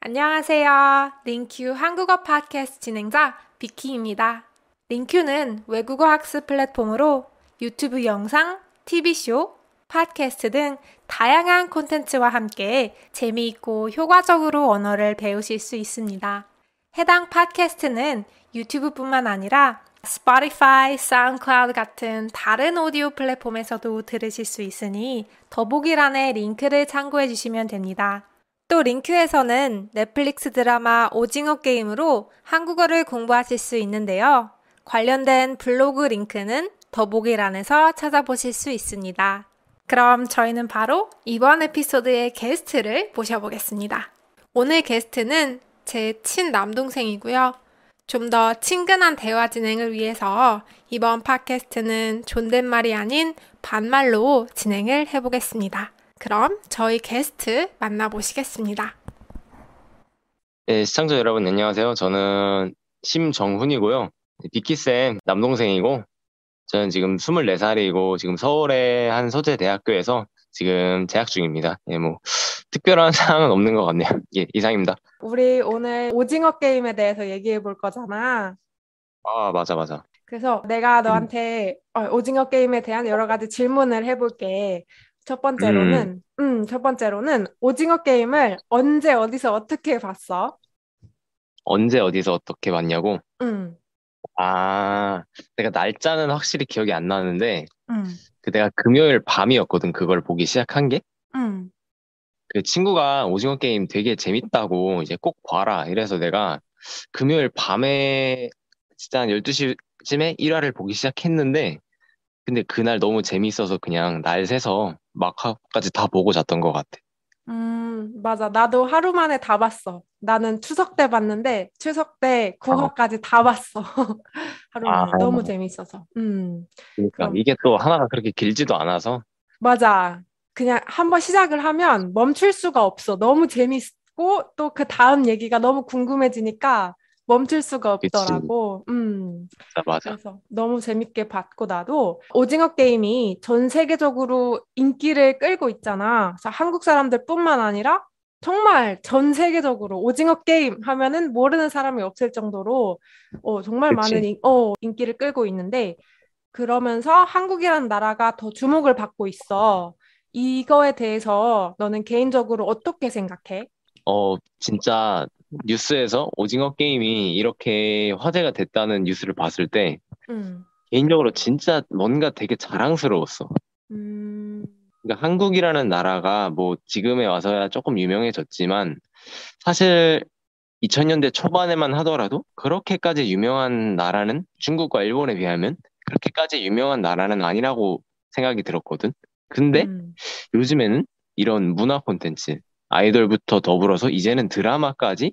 안녕하세요. LingQ 한국어 팟캐스트 진행자 비키입니다. LingQ는 외국어 학습 플랫폼으로 유튜브 영상, TV쇼, 팟캐스트 등 다양한 콘텐츠와 함께 재미있고 효과적으로 언어를 배우실 수 있습니다. 해당 팟캐스트는 유튜브뿐만 아니라 Spotify, SoundCloud 같은 다른 오디오 플랫폼에서도 들으실 수 있으니 더보기란에 링크를 참고해 주시면 됩니다. 또 링크에서는 넷플릭스 드라마 오징어 게임으로 한국어를 공부하실 수 있는데요. 관련된 블로그 링크는 더보기란에서 찾아보실 수 있습니다. 그럼 저희는 바로 이번 에피소드의 게스트를 모셔보겠습니다. 오늘 게스트는 제 친남동생이고요. 좀 더 친근한 대화 진행을 위해서 이번 팟캐스트는 존댓말이 아닌 반말로 진행을 해보겠습니다. 그럼 저희 게스트 만나보시겠습니다. 네, 시청자 여러분 안녕하세요. 저는 심정훈이고요. 비키쌤 남동생이고 저는 지금 24살이고 지금 서울의 한 소재 대학교에서 지금 재학 중입니다. 예, 뭐 특별한 사항은 없는 것 같네요. 예, 이상입니다. 우리 오늘 오징어 게임에 대해서 얘기해 볼 거잖아. 아, 맞아, 맞아. 그래서 내가 너한테 어, 오징어 게임에 대한 여러 가지 질문을 해볼게. 첫 번째로는, 음, 첫 번째로는 오징어 게임을 언제 어디서 어떻게 봤어? 언제 어디서 어떻게 봤냐고? 음, 아, 내가 날짜는 확실히 기억이 안 나는데 음, 그 내가 금요일 밤이었거든. 그걸 보기 시작한 게. 음, 그 친구가 오징어 게임 되게 재밌다고 이제 꼭 봐라. 이래서 내가 금요일 밤에 진짜 한 12시쯤에 1화를 보기 시작했는데 근데 그날 너무 재밌어서 그냥 날 새서 막까지 다 보고 잤던 것 같아. 음, 맞아. 나도 하루 만에 다 봤어. 나는 추석 때 봤는데 추석 때 9화까지 다 봤어. 하루 만에 아. 너무 재밌어서. 음, 그러니까 그럼. 이게 또 하나가 그렇게 길지도 않아서 맞아. 그냥 한번 시작을 하면 멈출 수가 없어. 너무 재밌고 또 그 다음 얘기가 너무 궁금해지니까 멈출 수가 그치. 없더라고. 음. 진짜 맞아. 그래서 너무 재밌게 봤고 나도 오징어 게임이 전 세계적으로 인기를 끌고 있잖아. 한국 사람들뿐만 아니라 정말 전 세계적으로 오징어 게임 하면은 모르는 사람이 없을 정도로 어, 정말 그치. 많은 인, 어, 인기를 끌고 있는데 그러면서 한국이라는 나라가 더 주목을 받고 있어. 이거에 대해서 너는 개인적으로 어떻게 생각해? 어, 진짜 뉴스에서 오징어 게임이 이렇게 화제가 됐다는 뉴스를 봤을 때 음, 개인적으로 진짜 뭔가 되게 자랑스러웠어. 음, 그러니까 한국이라는 나라가 뭐 지금에 와서야 조금 유명해졌지만 사실 2000년대 초반에만 하더라도 그렇게까지 유명한 나라는 중국과 일본에 비하면 그렇게까지 유명한 나라는 아니라고 생각이 들었거든. 근데 음, 요즘에는 이런 문화 콘텐츠, 아이돌부터 더불어서 이제는 드라마까지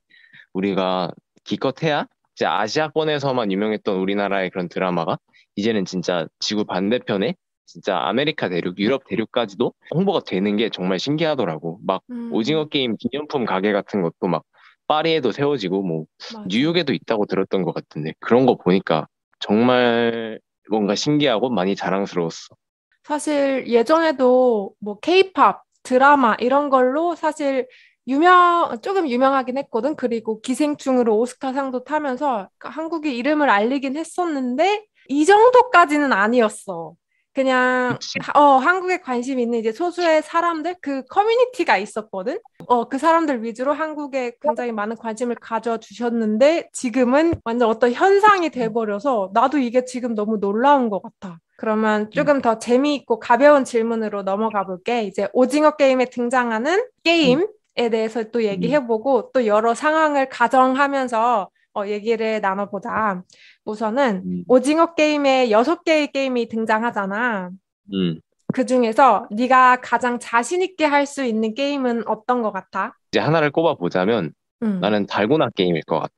우리가 기껏해야 이제 아시아권에서만 유명했던 우리나라의 그런 드라마가 이제는 진짜 지구 반대편에 진짜 아메리카 대륙, 유럽 대륙까지도 홍보가 되는 게 정말 신기하더라고. 막 음, 오징어 게임 기념품 가게 같은 것도 막 파리에도 세워지고 뭐 맞아. 뉴욕에도 있다고 들었던 것 같은데 그런 거 보니까 정말 뭔가 신기하고 많이 자랑스러웠어. 사실 예전에도 뭐 케이팝, 드라마 이런 걸로 사실 유명, 조금 유명하긴 했거든. 그리고 기생충으로 오스카상도 타면서 한국의 이름을 알리긴 했었는데 이 정도까지는 아니었어. 그냥 그치. 어, 한국에 관심 있는 이제 소수의 사람들 그 커뮤니티가 있었거든. 어, 그 사람들 위주로 한국에 굉장히 많은 관심을 가져 주셨는데 지금은 완전 어떤 현상이 돼 버려서 나도 이게 지금 너무 놀라운 것 같아. 그러면 조금 더 재미있고 가벼운 질문으로 넘어가 볼게. 이제 오징어 게임에 등장하는 게임 에 대해서 또 얘기해보고 또 여러 상황을 가정하면서 어, 얘기를 나눠보자. 우선은 음. 오징어 게임에 여섯 개의 게임이 등장하잖아. 음. 그 중에서 네가 가장 자신 있게 할 수 있는 게임은 어떤 것 같아? 이제 하나를 꼽아 보자면 음. 나는 달고나 게임일 것 같아.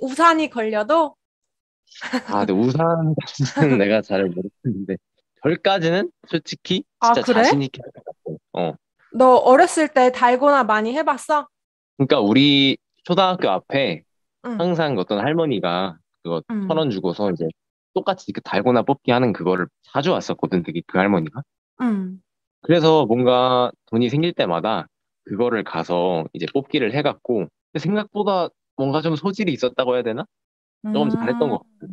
우산이 걸려도 아, 근데 우산까지는 내가 잘 모르겠는데 별까지는 솔직히 아, 진짜 그래? 자신 있게 할 것 같아. 어. 너 어렸을 때 달고나 많이 해봤어? 그러니까 우리 초등학교 앞에 응. 항상 어떤 할머니가 그거 음. 천원 주고서 이제 똑같이 그 달고나 뽑기 하는 그거를 자주 왔었거든, 되게 그 할머니가. 응. 그래서 뭔가 돈이 생길 때마다 그거를 가서 이제 뽑기를 해갖고 생각보다 뭔가 좀 소질이 있었다고 해야 되나? 조금 잘했던 것 같아.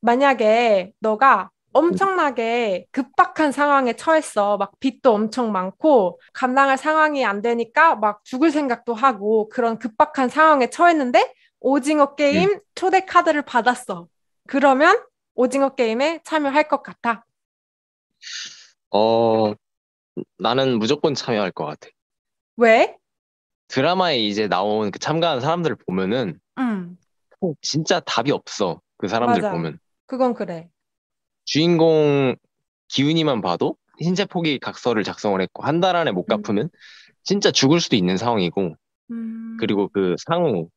만약에 너가 엄청나게 급박한 상황에 처했어. 막 빚도 엄청 많고 감당할 상황이 안 되니까 막 죽을 생각도 하고 그런 급박한 상황에 처했는데 오징어 게임 음. 초대 카드를 받았어. 그러면 오징어 게임에 참여할 것 같아. 어, 나는 무조건 참여할 것 같아. 왜? 드라마에 이제 나온 그 참가한 사람들을 보면은 음, 진짜 답이 없어. 그 사람들 맞아. 보면. 그건 그래. 주인공 기훈이만 봐도 신체 포기 각서를 작성을 했고 한 달 안에 못 음. 갚으면 진짜 죽을 수도 있는 상황이고 음, 그리고 그 상우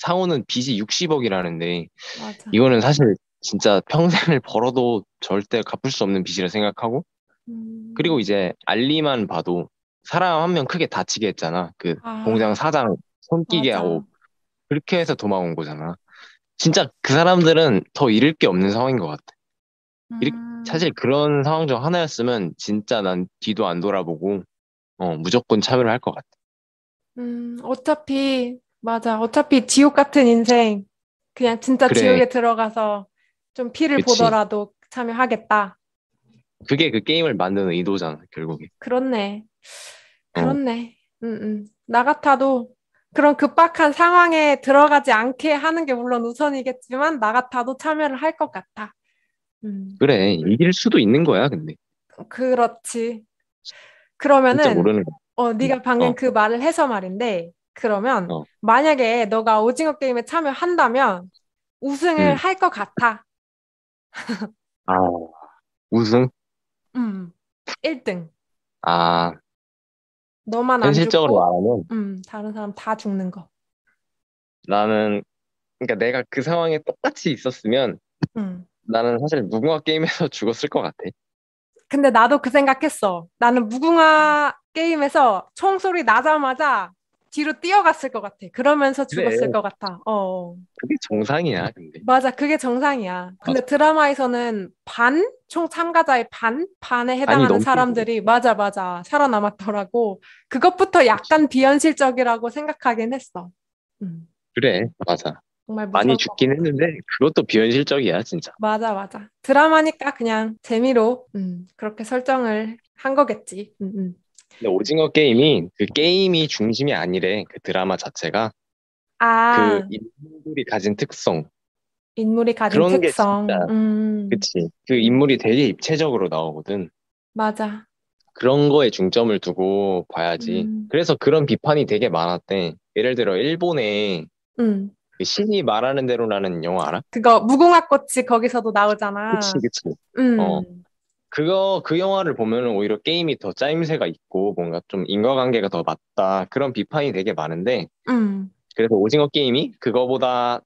상우는 빚이 60억이라는데 맞아. 이거는 사실 진짜 평생을 벌어도 절대 갚을 수 없는 빚이라 생각하고 음, 그리고 이제 알리만 봐도 사람 한 명 크게 다치게 했잖아. 그 아, 공장 사장 손 끼게 맞아. 하고 그렇게 해서 도망온 거잖아. 진짜 그 사람들은 더 잃을 게 없는 상황인 것 같아. 음, 사실 그런 상황 중 하나였으면 진짜 난 뒤도 안 돌아보고 어, 무조건 참여를 할 것 같아. 음, 어차피, 맞아. 어차피 지옥 같은 인생, 그냥 진짜 그래. 지옥에 들어가서 좀 피를 그치. 보더라도 참여하겠다. 그게 그 게임을 만드는 의도잖아, 결국에. 그렇네. 어. 그렇네. 음, 음. 나 같아도 그런 급박한 상황에 들어가지 않게 하는 게 물론 우선이겠지만, 나 같아도 참여를 할 것 같아. 음, 그래, 이길 수도 있는 거야, 근데. 그렇지. 그러면은. 어, 네가 방금 어. 그 말을 해서 말인데, 그러면 어. 만약에 너가 오징어 게임에 참여한다면 우승을 음. 할것 같아. 아, 우승? 음. 1등. 아, 너만 안 현실적으로 죽고, 말하면 음, 다른 사람 다 죽는 거. 나는, 그러니까 내가 그 상황에 똑같이 있었으면 음. 나는 사실 무궁화 게임에서 죽었을 것 같아. 근데 나도 그 생각했어. 나는 무궁화 게임에서 총소리 나자마자 뒤로 뛰어갔을 것 같아. 그러면서 그래. 죽었을 것 같아. 어. 그게 정상이야, 근데. 맞아. 그게 정상이야. 근데 드라마에서는 반? 총 참가자의 반? 반에 해당하는 넘게 사람들이 맞아, 맞아. 살아남았더라고. 그것부터 약간 비현실적이라고 생각하긴 했어. 음, 그래, 맞아. 정말 많이 죽긴 했는데 그것도 비현실적이야, 진짜. 맞아, 맞아. 드라마니까 그냥 재미로 음, 그렇게 설정을 한 거겠지. 음, 음. 근데 오징어 게임이 그 게임이 중심이 아니래, 그 드라마 자체가. 아, 그 인물들이 가진 특성. 인물이 가진 그런 게 특성. 진짜, 음, 그치. 그 인물이 되게 입체적으로 나오거든. 맞아. 그런 거에 중점을 두고 봐야지. 음. 그래서 그런 비판이 되게 많았대. 예를 들어, 일본에 음, 그 신이 말하는 대로라는 영화 알아? 그거 무궁화 꽃이 거기서도 나오잖아. 그치, 그치. 음, 어. 그거, 그 영화를 보면은 오히려 게임이 더 짜임새가 있고, 뭔가 좀 인과관계가 더 맞다. 그런 비판이 되게 많은데, 음, 그래서 오징어 게임이 그거보다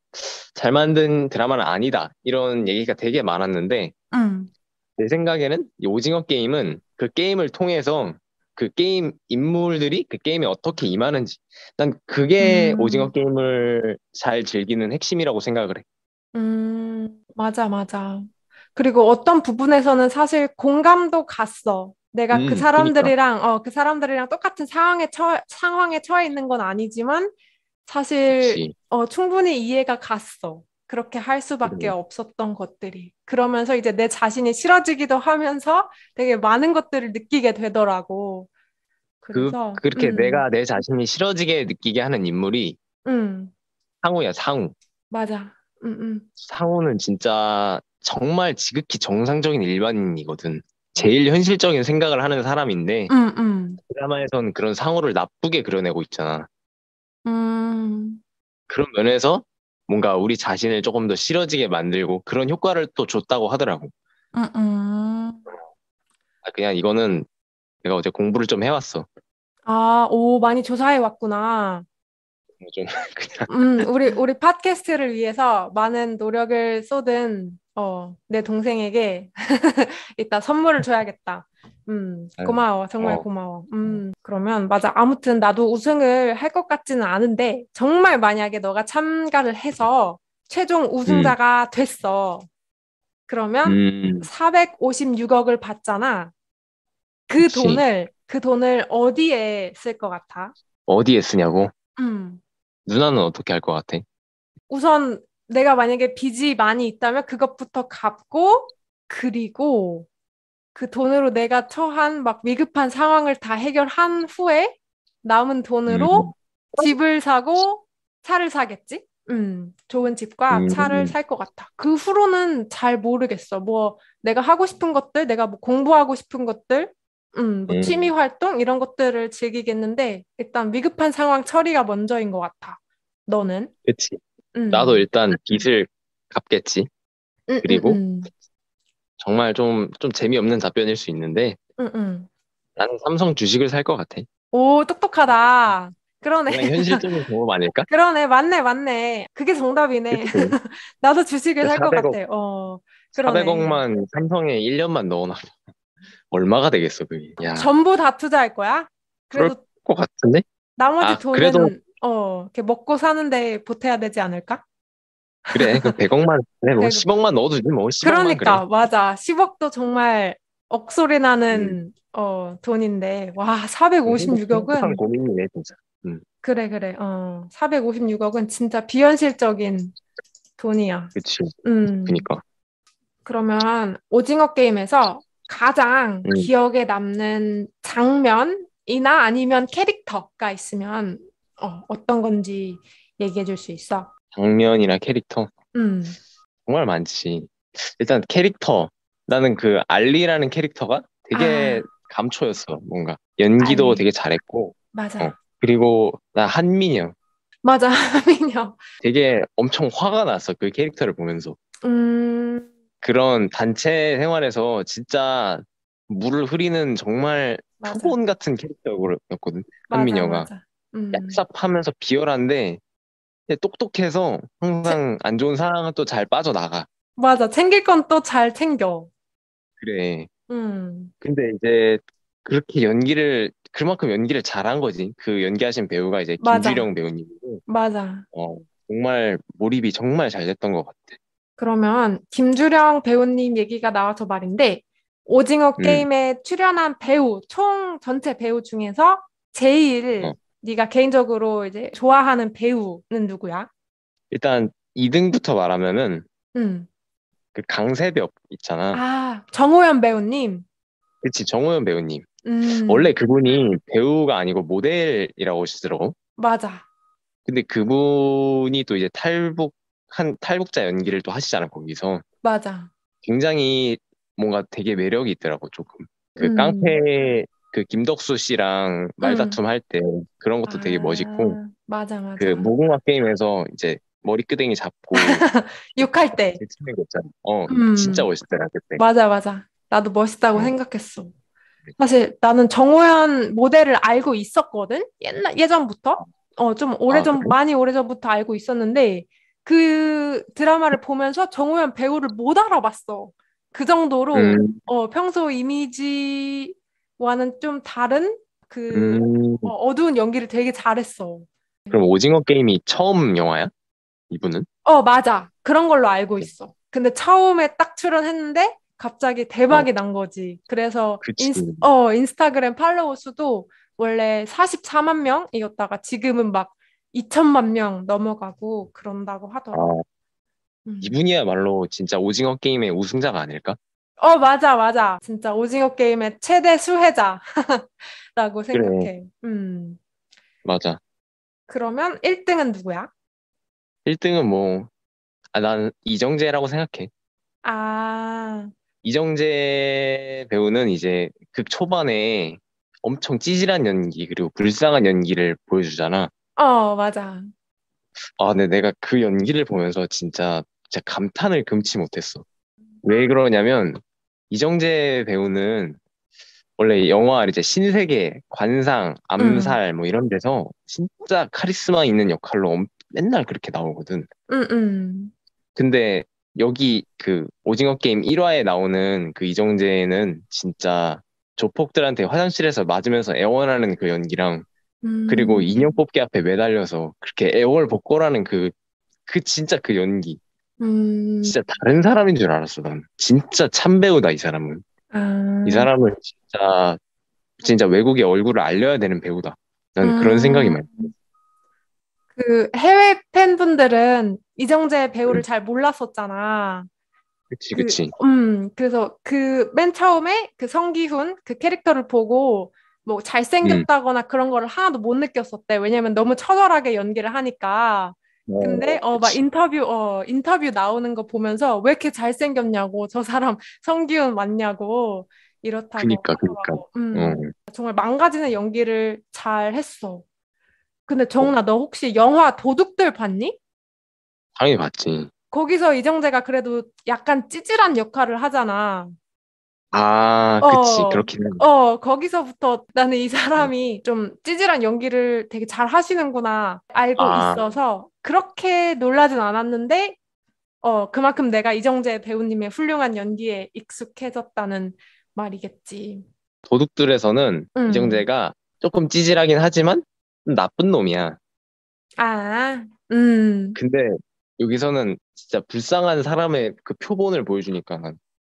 잘 만든 드라마는 아니다. 이런 얘기가 되게 많았는데, 음, 내 생각에는 이 오징어 게임은 그 게임을 통해서 그 게임 인물들이 그 게임에 어떻게 임하는지, 난 그게 음. 오징어 게임을 잘 즐기는 핵심이라고 생각을 해. 음, 맞아, 맞아. 그리고 어떤 부분에서는 사실 공감도 갔어. 내가 음, 그 사람들이랑, 어, 그 사람들이랑 똑같은 상황에 처, 상황에 처해 있는 건 아니지만 사실, 그치. 어, 충분히 이해가 갔어. 그렇게 할 수밖에 그래. 없었던 것들이. 그러면서 이제 내 자신이 싫어지기도 하면서 되게 많은 것들을 느끼게 되더라고. 그, 그래서, 그 렇게 음, 내가 내 자신이 싫어지게 느끼게 하는 인물이 음, 상우야, 상우. 맞아. 음, 음, 상우는 진짜 정말 지극히 정상적인 일반인이거든. 제일 현실적인 생각을 하는 사람인데, 음, 음, 드라마에선 그런 상우를 나쁘게 그려내고 있잖아. 음, 그런 면에서 뭔가 우리 자신을 조금 더 싫어지게 만들고 그런 효과를 또 줬다고 하더라고. 아, 그냥 이거는 내가 어제 공부를 좀 해왔어. 아, 오, 많이 조사해 왔구나. 좀 그냥 음, 우리, 우리 팟캐스트를 위해서 많은 노력을 쏟은, 어, 내 동생에게 이따 선물을 줘야겠다. 음, 고마워. 정말 어. 고마워. 음, 그러면, 맞아. 아무튼 나도 우승을 할 것 같지는 않은데, 정말 만약에 너가 참가를 해서 최종 우승자가 됐어. 그러면 음, 456억을 받잖아. 그 그치. 돈을, 그 돈을 어디에 쓸 것 같아? 어디에 쓰냐고? 음. 누나는 어떻게 할 것 같아? 우선 내가 만약에 빚이 많이 있다면 그것부터 갚고 그리고 그 돈으로 내가 처한 막 위급한 상황을 다 해결한 후에 남은 돈으로 집을 사고 차를 사겠지? 음, 좋은 집과 음. 차를 살 것 같아. 그 후로는 잘 모르겠어. 뭐 내가 하고 싶은 것들, 내가 뭐 공부하고 싶은 것들, 음, 뭐 음. 취미 활동 이런 것들을 즐기겠는데 일단 위급한 상황 처리가 먼저인 것 같아. 너는? 그치. 음. 나도 일단 빚을 갚겠지. 음, 그리고 음, 정말 좀, 좀 재미없는 답변일 수 있는데. 나는 삼성 주식을 살 것 같아. 오, 똑똑하다. 그러네. 현실적인 경험 아닐까? 그러네. 맞네, 맞네. 그게 정답이네. 나도 주식을 살것 400억. 같아. 어, 그러네. 400억만 삼성에 1년만 넣어놔. 얼마가 되겠어, 그게. 야, 전부 다 투자할 거야? 그래도 것 같은데? 나머지 아, 돈은 그래도- 어, 이렇게 먹고 사는데 보태야 되지 않을까? 그래, 그 100억만, 그래, 뭐 그래도- 10억만 넣어두지, 뭐 10억만 그러니까 그래. 맞아. 10억도 정말 억소리 나는 음. 어, 돈인데 와, 456억은 행복한 고민이네, 진짜. 그래 그래. 어, 456억은 진짜 비현실적인 돈이야. 그치. 음. 그니까. 그러면 오징어 게임에서 가장 음. 기억에 남는 장면이나 아니면 캐릭터가 있으면 어, 어떤 건지 얘기해 줄 수 있어? 장면이나 캐릭터. 음. 정말 많지. 일단 캐릭터. 나는 그 알리라는 캐릭터가 되게 감초였어, 뭔가. 연기도 알리. 되게 잘했고. 맞아. 어. 그리고 나 한민영. 맞아. 민영. 되게 엄청 화가 났어, 그 캐릭터를 보면서. 음. 그런 단체 생활에서 진짜 물을 흐리는 정말 맞아. 표본 같은 캐릭터였거든, 맞아, 한민여가. 맞아. 음. 얍삽하면서 비열한데 똑똑해서 항상 안 좋은 상황은 또 잘 빠져나가. 맞아. 챙길 건 또 잘 챙겨. 그래. 음. 근데 이제 그렇게 연기를 그만큼 연기를 잘한 거지. 그 연기하신 배우가 이제 맞아. 김주령 배우님이고 맞아. 어, 정말 몰입이 정말 잘 됐던 것 같아. 그러면 김주령 배우님 얘기가 나와서 말인데 오징어 음. 게임에 출연한 배우 총 전체 배우 중에서 제일 어. 네가 개인적으로 이제 좋아하는 배우는 누구야? 일단 2등부터 말하면은 음. 그 강세벽 있잖아. 아, 정호연 배우님. 그치 정호연 배우님. 음. 원래 그분이 배우가 아니고 모델이라고 하시더라고. 맞아. 근데 그분이 또 이제 탈북 한 탈북자 연기를 또 하시잖아 거기서. 맞아. 굉장히 뭔가 되게 매력이 있더라고 조금. 그 음. 깡패 그 김덕수 씨랑 말다툼 할때 그런 것도 되게 아, 멋있고 맞아, 맞아. 그 무궁화 게임에서 이제 머리끄댕이 잡고 욕할 때. 치는 거 있잖아. 어 음. 진짜 멋있더라 그때. 맞아, 맞아. 나도 멋있다고 어. 생각했어. 사실 나는 정호연 모델을 알고 있었거든? 옛날, 예전부터? 어, 좀 오래전, 아, 그래? 많이 오래전부터 알고 있었는데, 그 드라마를 보면서 정호연 배우를 못 알아봤어. 그 정도로, 음, 어, 평소 이미지 와는 좀 다른 그 음, 어, 어두운 연기를 되게 잘했어. 그럼 오징어 게임이 처음 영화야? 이분은? 어, 맞아. 그런 걸로 알고 있어. 근데 처음에 딱 출연했는데 갑자기 대박이 난 거지. 그래서 어. 그치. 인스, 어, 인스타그램 팔로워 수도 원래 44만 명이었다가 지금은 막 2천만 명 넘어가고 그런다고 아, 하더라고. 음. 이분이야말로 진짜 오징어 게임의 우승자가 아닐까? 어, 맞아, 맞아. 진짜 오징어 게임의 최대 수혜자라고 생각해. 음. 맞아. 그러면 1등은 누구야? 1등은 뭐, 아, 난 이정재라고 생각해. 아, 이정재 배우는 이제 극 초반에 엄청 찌질한 연기, 그리고 불쌍한 연기를 보여주잖아. 어, 맞아. 아, 근데 내가 그 연기를 보면서 진짜, 진짜 감탄을 금치 못했어. 왜 그러냐면, 이정재 배우는 원래 영화 이제 신세계, 관상, 암살 뭐 이런 데서 진짜 카리스마 있는 역할로 엄- 맨날 그렇게 나오거든. 응, 응. 근데 여기 그 오징어 게임 1화에 나오는 그 이정재는 진짜 조폭들한테 화장실에서 맞으면서 애원하는 그 연기랑 음. 그리고 인형 뽑기 앞에 매달려서 그렇게 애월복걸하는 그, 그 진짜 그 연기. 음. 진짜 다른 사람인 줄 알았어, 난. 진짜 참배우다, 이 사람은. 아, 이 사람은 진짜, 진짜 외국의 얼굴을 알려야 되는 배우다. 난 그런 음. 생각이 많이 들어. 그 해외 팬분들은 이정재 배우를 잘 몰랐었잖아. 그치, 그, 그치. 음, 그래서 그 맨 처음에 그 성기훈 그 캐릭터를 보고 뭐 음, 잘생겼다거나 그런 거를 하나도 못 느꼈었대. 왜냐면 너무 처절하게 연기를 하니까. 근데 어, 어막 그치. 인터뷰 어 인터뷰 나오는 거 보면서 왜 이렇게 잘생겼냐고 저 사람 성기훈 맞냐고 이렇다고 그니까, 그니까. 어, 음 정말 망가지는 연기를 잘 했어. 근데 정훈아 너 혹시 영화 도둑들 봤니? 당연히 봤지. 거기서 이정재가 그래도 약간 찌질한 역할을 하잖아. 아, 그치. 어, 그렇긴 해. 어, 거기서부터 나는 이 사람이 좀 찌질한 연기를 되게 잘 하시는구나 알고 아, 있어서 그렇게 놀라진 않았는데, 어, 그만큼 내가 이정재 배우님의 훌륭한 연기에 익숙해졌다는 말이겠지. 도둑들에서는 음. 이정재가 조금 찌질하긴 하지만 좀 나쁜 놈이야. 아, 음, 근데 여기서는 진짜 불쌍한 사람의 그 표본을 보여주니까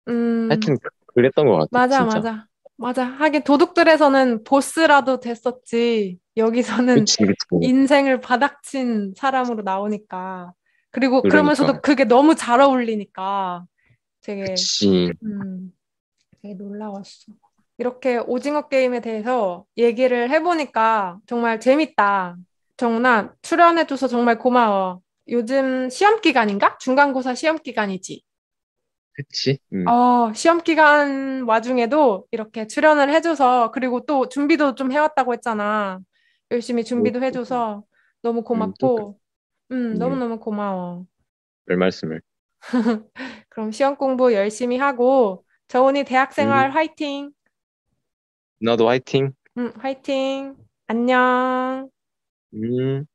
음, 하여튼 그- 그랬던 것 같아, 맞아, 진짜. 맞아. 맞아. 하긴 도둑들에서는 보스라도 됐었지. 여기서는 그치, 그치. 인생을 바닥친 사람으로 나오니까. 그리고 그러면서도 그러니까. 그게 너무 잘 어울리니까 되게, 그치. 음, 되게 놀라웠어. 이렇게 오징어 게임에 대해서 얘기를 해보니까 정말 재밌다. 정훈아, 출연해줘서 정말 고마워. 요즘 시험 기간인가? 중간고사 시험 기간이지. 그치. 음, 어, 시험 기간 와중에도 이렇게 출연을 해줘서, 그리고 또 준비도 좀 해왔다고 했잖아. 열심히 뭐, 준비도 해줘서 너무 음, 또, 그- 고맙고, 음, 음, 너무너무 고마워. 별 말씀을. 그럼 시험 공부 열심히 하고, 저온이 대학생활 음, 화이팅! 나도 화이팅. 음, 화이팅! 안녕! 음.